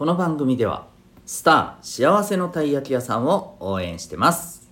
この番組ではスター幸せのたい焼き屋さんを応援してます。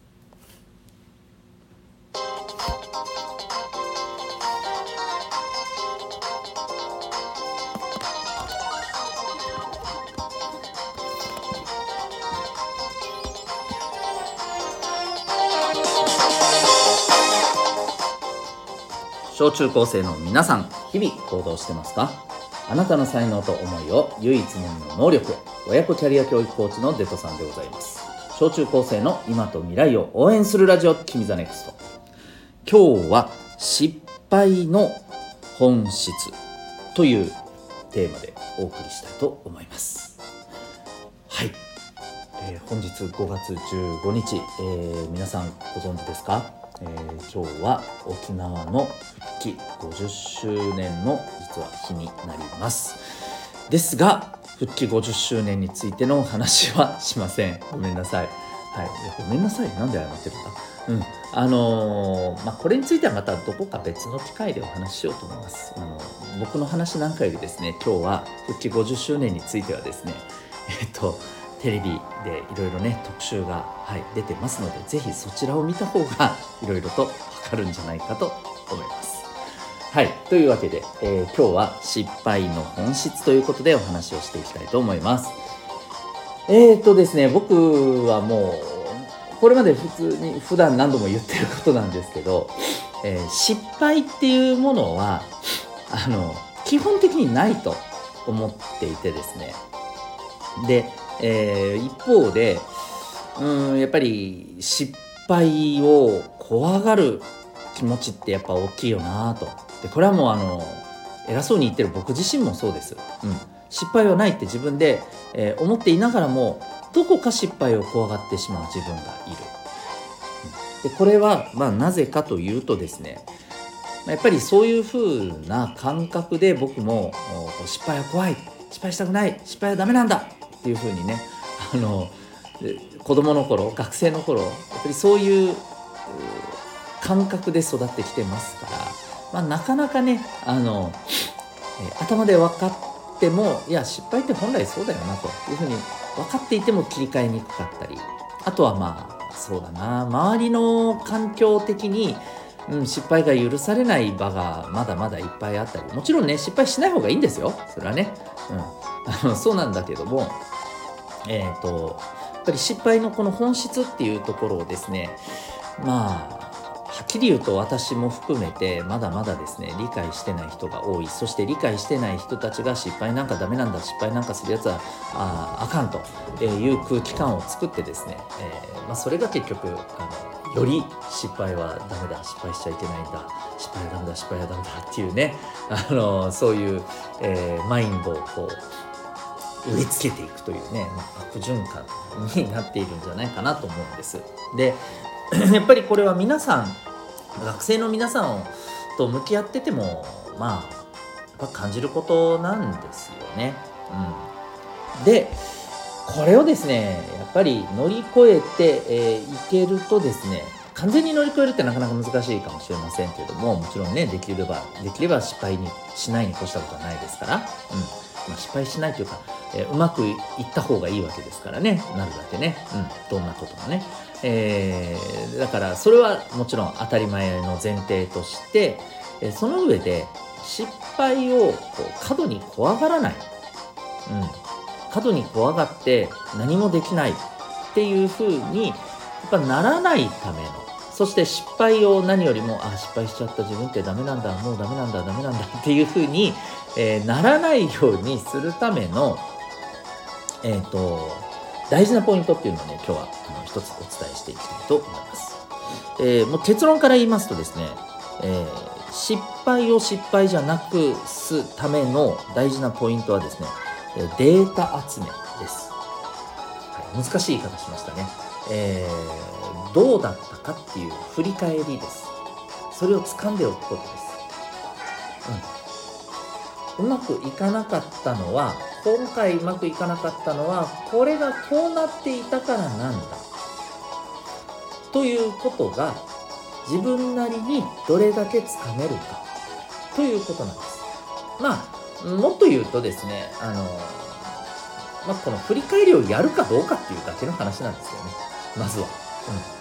小中高生の皆さん日々行動してますか？あなたの才能と思いを唯一無二の能力へ。親子キャリア教育コーチのデトさんでございます。小中高生の今と未来を応援するラジオ君 the NEXT。今日は失敗の本質というテーマでお送りしたいと思います。はい、えー、本日5月15日、えー、皆さんご存知ですか？えー、今日は沖縄の復帰50周年の実は日になります。ですが復帰50周年についての話はしません。ごめんなさい。はい。ごめんなさい。なんで謝ってるんだ？うん。あのー、まあ、これについてはまたどこか別の機会でお話ししようと思います。あの僕の話なんかよりですね今日は復帰50周年についてはですね えっとテレビでいろいろね特集が、はい、出てますのでぜひそちらを見た方が いろいろとわかるんじゃないかと思います。はい。というわけで、えー、今日は失敗の本質ということでお話をしていきたいと思います。えーとですね、僕はもう、これまで普通に普段何度も言ってることなんですけど、えー、失敗っていうものは、あの、基本的にないと思っていてですね。で、えー、一方でうんやっぱり失敗を怖がる気持ちってやっぱ大きいよなと。でこれはもうあの偉そうに言ってる僕自身もそうです、うん、失敗はないって自分で、えー、思っていながらもどこか失敗を怖がってしまう自分がいる、うん、でこれはまあなぜかというとですねやっぱりそういう風な感覚で僕も失敗は怖い。失敗したくない。失敗はダメなんだ。っていうふうにねあの子供の頃学生の頃やっぱりそういう感覚で育ってきてますから、まあ、なかなかねあの、頭で分かってもいや失敗って本来そうだよなというふうに分かっていても切り替えにくかったりあとはまあそうだな周りの環境的に、うん、失敗が許されない場がまだまだいっぱいあったりもちろんね失敗しない方がいいんですよそれはね、うん、そうなんだけどもえっ、ー、とやっぱり失敗のこの本質っていうところをですねまあはっきり言うと私も含めてまだまだですね理解してない人が多い。そして理解してない人たちが失敗なんかダメなんだ失敗なんかするやつはああかんという空気感を作ってですね、えー、まあ、それが結局あのより失敗はダメだ失敗しちゃいけないんだ失敗はダメだ失敗はダメだっていうねあのそういう、えー、マインドをこう植え付けていくというね、まあ、悪循環になっているんじゃないかなと思うんです。で やっぱりこれは皆さん学生の皆さんと向き合っててもまあやっぱ感じることなんですよね。うん、でこれをですねやっぱり乗り越えて、えー、いけるとですね完全に乗り越えるってなかなか難しいかもしれませんけれどももちろんねできればできれば失敗にしないに越したことはないですから、うんまあ、失敗しないというかえー、うまくいった方がいいわけですからね。なるだけね、うん、どんなこともね、えー、だからそれはもちろん当たり前の前提として、えー、その上で失敗をこう過度に怖がらない、うん、過度に怖がって何もできないっていうふうにやっぱならないための。そして失敗を何よりもあ失敗しちゃった自分ってダメなんだ。もうダメなんだ。ダメなんだ。っていうふうに、えー、ならないようにするためのえっ、ー、と、大事なポイントっていうのをね、今日はあの一つお伝えしていきたいと思います。えー、もう結論から言いますとですね、えー、失敗を失敗じゃなくすための大事なポイントはですね、データ集めです。はい、難しい言い方しましたね。えー、どうだったかっていう振り返りです。それを掴んでおくことです。うん、うまくいかなかったのは今回うまくいかなかったのはこれがこうなっていたからなんだ。ということが自分なりにどれだけつかめるか。ということなんです。まあもっと言うとですねあのまあ、この振り返りをやるかどうかっていうだけの話なんですよね。まずは、うん、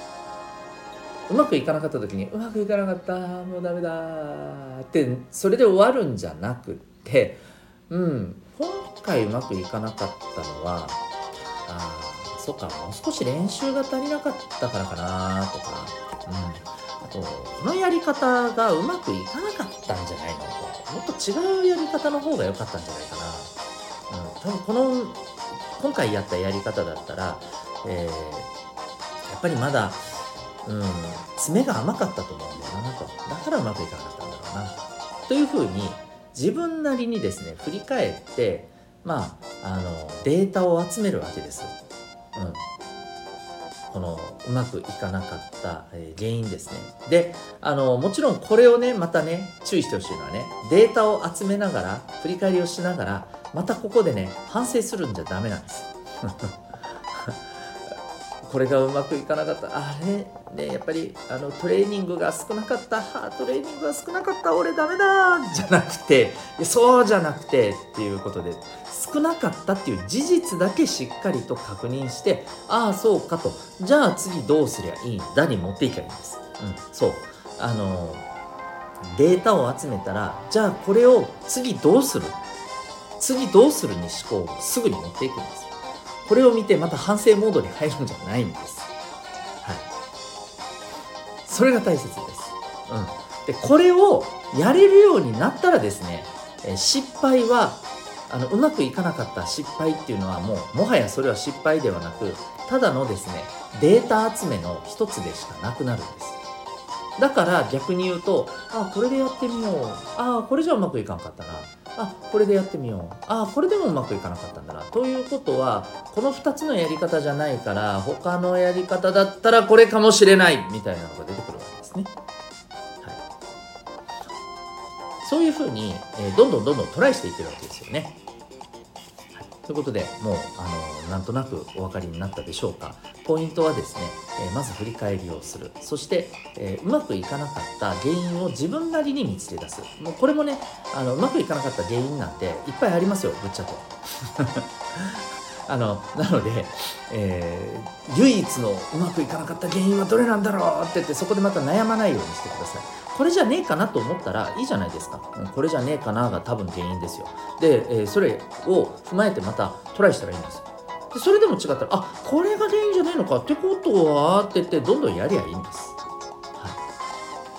うまくいかなかった時にうまくいかなかったもうダメだってそれで終わるんじゃなくてうん今回うまくいかなかったのはあそっかもう少し練習が足りなかったからかなとか、うん、あとこのやり方がうまくいかなかったんじゃないのともっと違うやり方の方が良かったんじゃないかな、うん、多分この今回やったやり方だったら、えー、やっぱりまだ、うん、爪が甘かったと思うんだよなとだからうまくいかなかったんだろうなというふうに自分なりにですね振り返ってまああのデータを集めるわけです。うん、このうまくいかなかった、え、原因ですね。であのもちろんこれをねまたね注意してほしいのはねデータを集めながら振り返りをしながらまたここでね反省するんじゃダメなんです。これがうまくいかなかった。あれ？ねやっぱりあのトレーニングが少なかった。トレーニングが少なかった。俺ダメだ。じゃなくてそうじゃなくてっていうことで少なかったっていう事実だけしっかりと確認してああそうかと。じゃあ次どうすりゃいい？んだに持っていけばいいんです、うん、そう。あのデータを集めたらじゃあこれを次どうする？次どうするに思考をすぐに持っていくんです。これを見てまた反省モードに入るんじゃないんです。はい。それが大切です。うん。で、これをやれるようになったらですね、え失敗は、あの、うまくいかなかった失敗っていうのはもう、もはやそれは失敗ではなく、ただのですね、データ集めの一つでしかなくなるんです。だから逆に言うと、あ、これでやってみよう。あ、これじゃうまくいかんかったな。あこれでやってみようあこれでもうまくいかなかったんだなということはこの2つのやり方じゃないから他のやり方だったらこれかもしれないみたいなのが出てくるわけですね。はい、そういうふうに、えー、どんどんどんどんトライしていってるわけですよね。ということでもうあのなんとなくお分かりになったでしょうか。ポイントはですね、えー、まず振り返りをする。そして、えー、うまくいかなかった原因を自分なりに見つけ出す。もうこれもねあのうまくいかなかった原因なんていっぱいありますよぶっちゃけ。あのなので、えー、唯一のうまくいかなかった原因はどれなんだろうって言ってそこでまた悩まないようにしてください。これじゃねえかなと思ったらいいじゃないですか、これじゃねえかなが多分原因ですよ。で、えー、それを踏まえてまたトライしたらいいんですよ。でそれでも違ったらあこれが原因じゃないのかってことはって言ってどんどんやりゃいいんです、は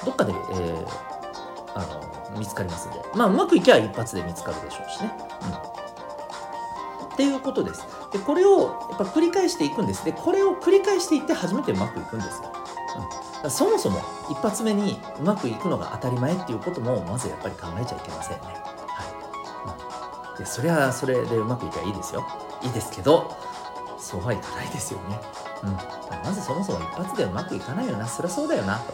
い、どっかで、えー、あの見つかりますんで。まあうまくいけば一発で見つかるでしょうしね、うん、っていうことです。でこれをやっぱ繰り返していくんです。でこれを繰り返していって初めてうまくいくんですよ、うん。そもそも一発目にうまくいくのが当たり前っていうこともまずやっぱり考えちゃいけませんね。はい、でそれはそれでうまくいけばいいですよ。いいですけどそうはいかないですよね。うん、まずそもそも一発でうまくいかないよな。そりゃそうだよな。と。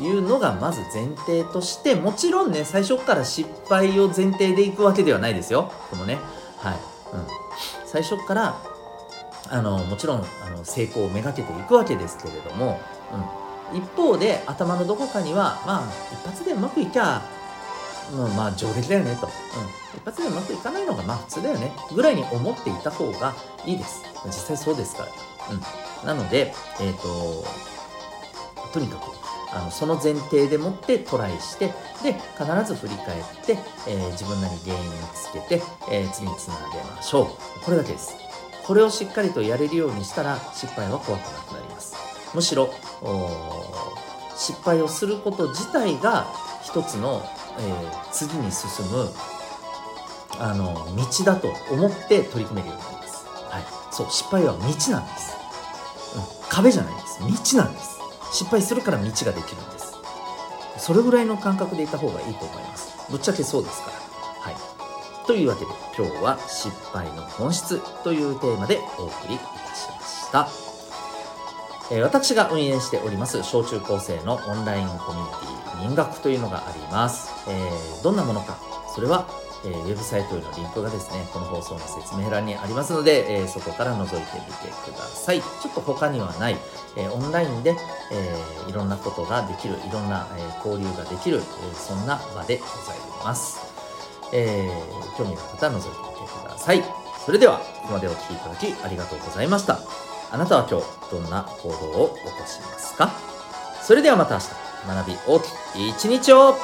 いうのがまず前提としてもちろんね最初から失敗を前提でいくわけではないですよ。このね、はい。うん、最初からあのもちろんあの成功をめがけていくわけですけれども、うん。一方で頭のどこかにはまあ一発でうまくいきゃまあ、まあ上出来だよねと、うん、一発でうまくいかないのがまあ普通だよね。ぐらいに思っていた方がいいです。実際そうですから、うん、なのでえっ、ー、ととにかくあのその前提でもってトライしてで必ず振り返って、えー、自分なり原因をつけて、えー、次につなげましょうこれだけですこれをしっかりとやれるようにしたら失敗は怖くなくなりますむしろ失敗をすること自体が一つの、えー、次に進むあの道だと思って取り組めるようになります。はい、そう失敗は道なんです、うん。壁じゃないです。道なんです。失敗するから道ができるんです。それぐらいの感覚でいた方がいいと思います。ぶっちゃけそうですから。はい。というわけで今日は失敗の本質というテーマでお送りいたしました。え私が運営しております小中高生のオンラインコミュニティ民学というのがあります、えー、どんなものかそれは、えー、ウェブサイトへのリンクがですねこの放送の説明欄にありますので、えー、そこから覗いてみてください。ちょっと他にはない、えオンラインで、えいろんなことができるいろんな、え交流ができる、えそんな場でございます、え興味のある方は覗いてみてください。それではここまでお聴きいただきありがとうございました。あなたは今日どんな行動を起こしますか？それではまた明日。学び大きい一日を。